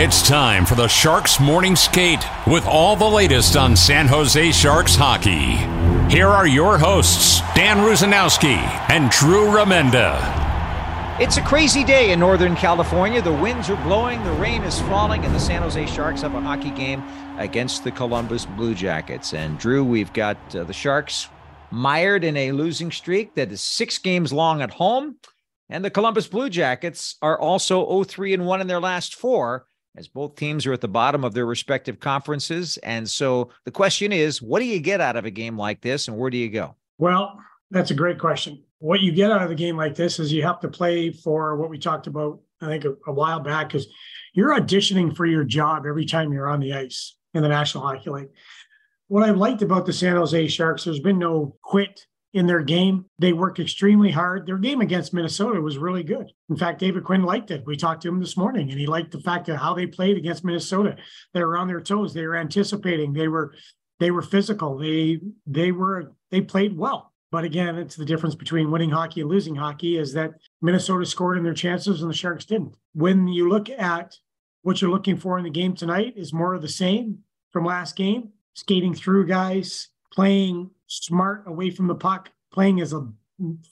It's time for the Sharks Morning Skate with all the latest on San Jose Sharks hockey. Here are your hosts, Dan Rusanowsky and Drew Remenda. It's a crazy day in Northern California. The winds are blowing, the rain is falling, and the San Jose Sharks have a hockey game against the Columbus Blue Jackets. And Drew, we've got uh, the Sharks mired in a losing streak that is six games long at home. And the Columbus Blue Jackets are also 0 3 and 1 in their last four, as both teams are at the bottom of their respective conferences. And so the question is what do you get out of a game like this, and where do you go? Well, that's a great question what you get out of a game like this is you have to play for what we talked about, I think, a, a while back, is you're auditioning for your job every time you're on the ice in the National Hockey League. What I liked about the San Jose Sharks, there's been no quit in their game. They work extremely hard. Their game against Minnesota was really good. In fact, David Quinn liked it. We talked to him this morning, and he liked the fact of how they played against Minnesota. They were on their toes. They were anticipating. They were they were physical. They they were they played well. But again, it's the difference between winning hockey and losing hockey is that Minnesota scored in their chances and the Sharks didn't. When you look at what you're looking for in the game tonight is more of the same from last game, skating through guys, playing smart away from the puck, playing as a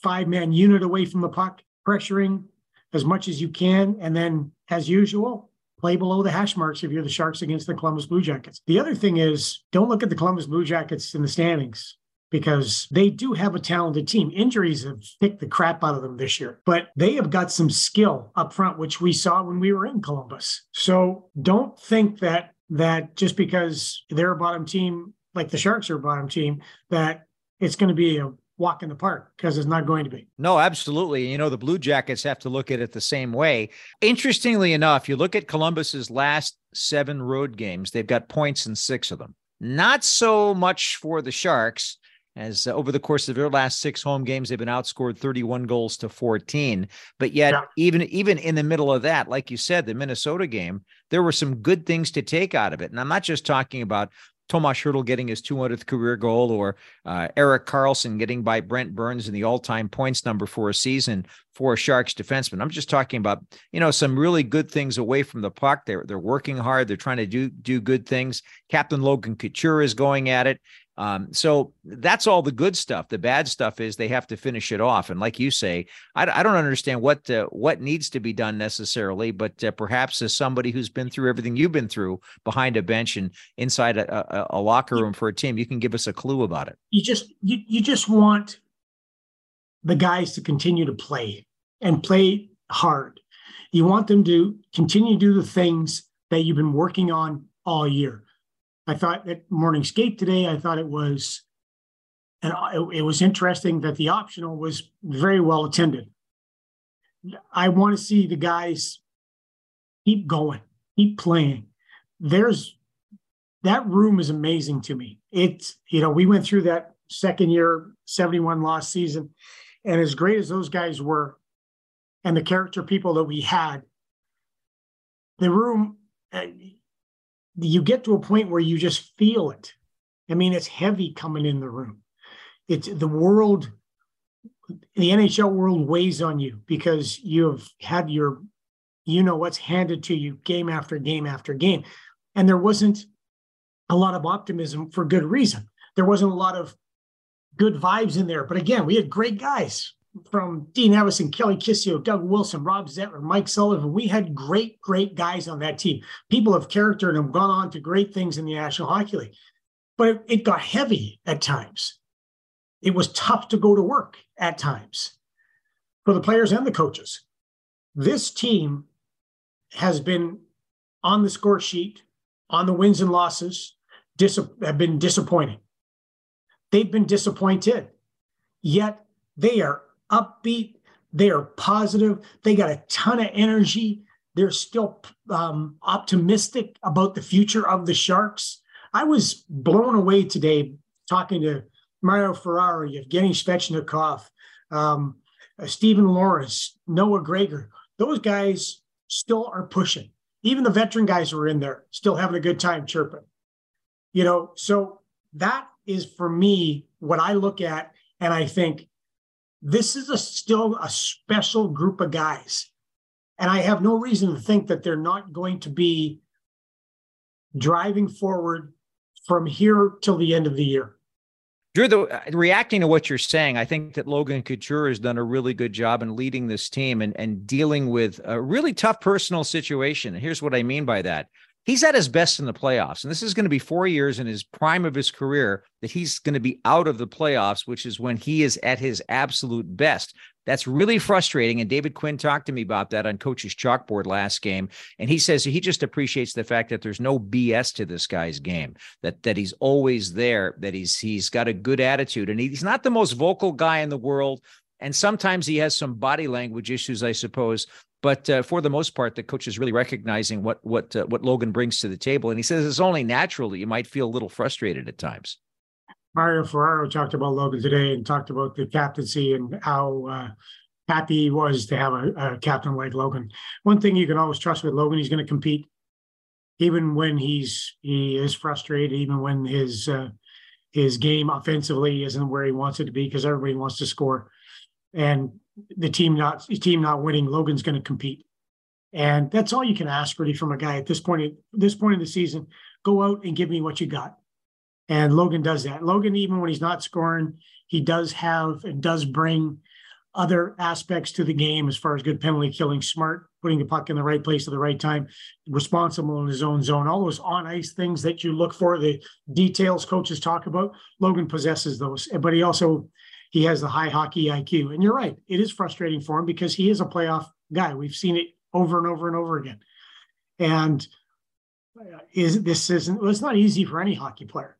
five man unit away from the puck, pressuring as much as you can. And then, as usual, play below the hash marks if you're the Sharks against the Columbus Blue Jackets. The other thing is don't look at the Columbus Blue Jackets in the standings because they do have a talented team. Injuries have picked the crap out of them this year, but they have got some skill up front, which we saw when we were in Columbus. So don't think that that just because they're a bottom team, like the Sharks are a bottom team, that it's going to be a walk in the park because it's not going to be. No, absolutely. You know, the Blue Jackets have to look at it the same way. Interestingly enough, you look at Columbus's last seven road games, they've got points in six of them. Not so much for the Sharks as uh, over the course of their last six home games they've been outscored 31 goals to 14 but yet yeah. even even in the middle of that like you said the minnesota game there were some good things to take out of it and i'm not just talking about Tomas Hertl getting his 200th career goal, or uh, Erik Karlsson getting by Brent Burns in the all-time points number for a season for a Sharks defenseman. I'm just talking about you know some really good things away from the puck. They're they're working hard. They're trying to do do good things. Captain Logan Couture is going at it, um, so that's all the good stuff. The bad stuff is they have to finish it off. And like you say, I, I don't understand what uh, what needs to be done necessarily, but uh, perhaps as somebody who's been through everything you've been through behind a bench and inside a, a, a locker room for a team, you can give us a clue about it. You just you, you just want the guys to continue to play and play hard. You want them to continue to do the things that you've been working on all year. I thought that morning skate today, I thought it was, and it, was interesting that the optional was very well attended. I want to see the guys keep going, keep playing. There's that room is amazing to me. It's, you know, we went through that second year 71 loss season. And as great as those guys were, and the character people that we had, the room, you get to a point where you just feel it. I mean, it's heavy coming in the room. It's the world, the NHL world weighs on you because you've had your, you know, what's handed to you game after game after game. And there wasn't a lot of optimism for good reason. There wasn't a lot of good vibes in there. But again, we had great guys from Dean Evason, Kelly Kisio, Doug Wilson, Rob Zettler, Mike Sullivan. We had great, great guys on that team. People of character and have gone on to great things in the National Hockey League. But it, it got heavy at times. It was tough to go to work at times for the players and the coaches. This team has been on the score sheet, on the wins and losses, dis- have been disappointing. They've been disappointed. Yet they are upbeat. They are positive. They got a ton of energy. They're still um, optimistic about the future of the Sharks. I was blown away today talking to Mario Ferraro, Evgeny Svechnikov, um, uh, Steven Lorentz, Noah Gregor. Those guys still are pushing. Even the veteran guys who are in there still having a good time chirping. You know, so that is for me what I look at and I think this is a still a special group of guys. And I have no reason to think that they're not going to be driving forward from here till the end of the year. Drew, the, uh, reacting to what you're saying, I think that Logan Couture has done a really good job in leading this team and, and dealing with a really tough personal situation. And here's what I mean by that. He's at his best in the playoffs. And this is going to be four years in his prime of his career that he's going to be out of the playoffs, which is when he is at his absolute best. That's really frustrating. And David Quinn talked to me about that on coach's chalkboard last game. And he says he just appreciates the fact that there's no BS to this guy's game, that that he's always there, that he's he's got a good attitude. And he's not the most vocal guy in the world. And sometimes he has some body language issues, I suppose. But uh, for the most part, the coach is really recognizing what what uh, what Logan brings to the table, and he says it's only natural that you might feel a little frustrated at times. Mario Ferraro talked about Logan today and talked about the captaincy and how uh, happy he was to have a, a, captain like Logan. One thing you can always trust with Logan, he's going to compete, even when he's he is frustrated, even when his uh, his game offensively isn't where he wants it to be because everybody wants to score, and the team not the team not winning, Logan's going to compete, and that's all you can ask really from a guy at this point. this point in the season, go out and give me what you got and Logan does that. Logan, even when he's not scoring, he does have and does bring other aspects to the game as far as good penalty killing, smart, putting the puck in the right place at the right time, responsible in his own zone, all those on ice things that you look for, the details coaches talk about. Logan possesses those, but he also he has the high hockey IQ. And you're right, it is frustrating for him because he is a playoff guy. We've seen it over and over and over again. And uh, is this isn't well, it's not easy for any hockey player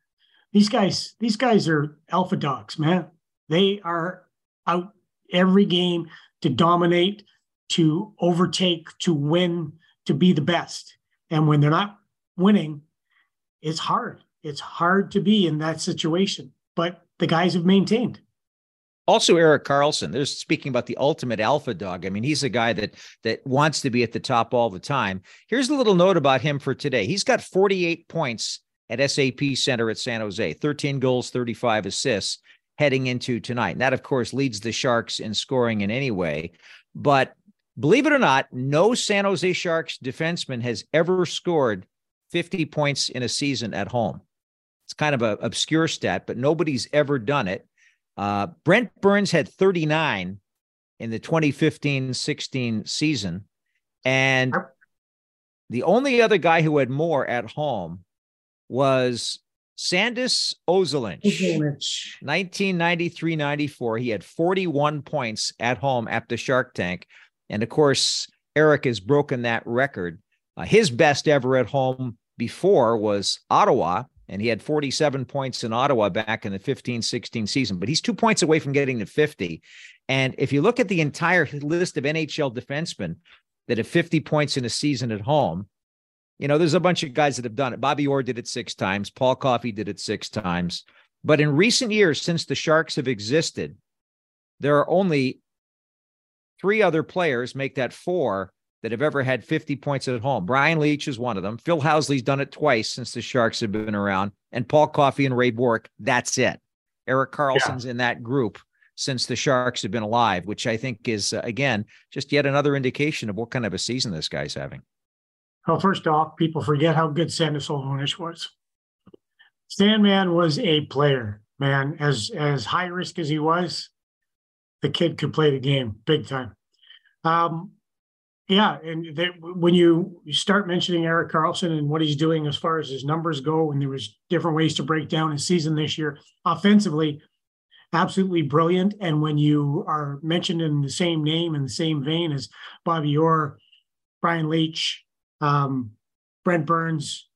these guys, these guys are alpha dogs, man. They are out every game to dominate, to overtake, to win, to be the best. And when they're not winning, it's hard. It's hard to be in that situation. But the guys have maintained. Also, Erik Karlsson. There's speaking about the ultimate alpha dog. I mean, he's a guy that that wants to be at the top all the time. Here's a little note about him for today. He's got 48 points at SAP Center at San Jose. 13 goals, 35 assists heading into tonight. And that, of course, leads the Sharks in scoring in any way. But believe it or not, no San Jose Sharks defenseman has ever scored 50 points in a season at home. It's kind of an obscure stat, but nobody's ever done it. Uh, Brent Burns had 39 in the 2015 16 season. And the only other guy who had more at home was Sandis Ozolinsh, 1993 94. He had 41 points at home at the Shark Tank. And of course, Erik has broken that record. Uh, his best ever at home before was Ottawa, and he had 47 points in Ottawa back in the 15 16 season. But he's two points away from getting to 50. And if you look at the entire list of NHL defensemen that have 50 points in a season at home, you know, there's a bunch of guys that have done it. Bobby Orr did it six times. Paul Coffey did it six times. But in recent years, since the Sharks have existed, there are only three other players make that four that have ever had 50 points at home. Brian Leetch is one of them. Phil Housley's done it twice since the Sharks have been around. And Paul Coffey and Ray Bourque, that's it. Erik Karlsson's yeah. in that group since the Sharks have been alive, which I think is, uh, again, just yet another indication of what kind of a season this guy's having. Well, first off, people forget how good Sandis Ozolinsh was. Sandman was a player, man. As as high risk as he was, the kid could play the game big time. Um, yeah, and when you start mentioning Erik Karlsson and what he's doing as far as his numbers go, and there was different ways to break down his season this year offensively, absolutely brilliant. And when you are mentioned in the same name in the same vein as Bobby Orr, Brian Leetch, um, Brent Burns,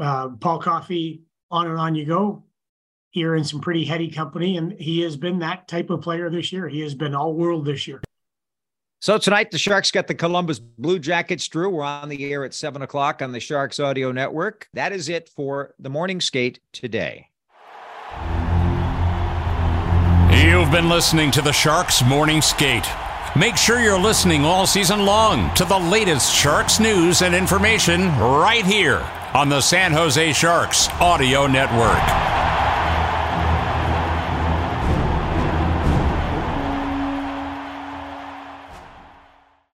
uh, Paul Coffey, on and on you go. you're in some pretty heady company. And he has been that type of player this year. He has been all world this year. So tonight, the Sharks got the Columbus Blue Jackets. Drew, we're on the air at seven o'clock on the Sharks Audio Network. That is it for the morning skate today. You've been listening to the Sharks Morning Skate. Make sure you're listening all season long to the latest Sharks news and information right here on the San Jose Sharks Audio Network.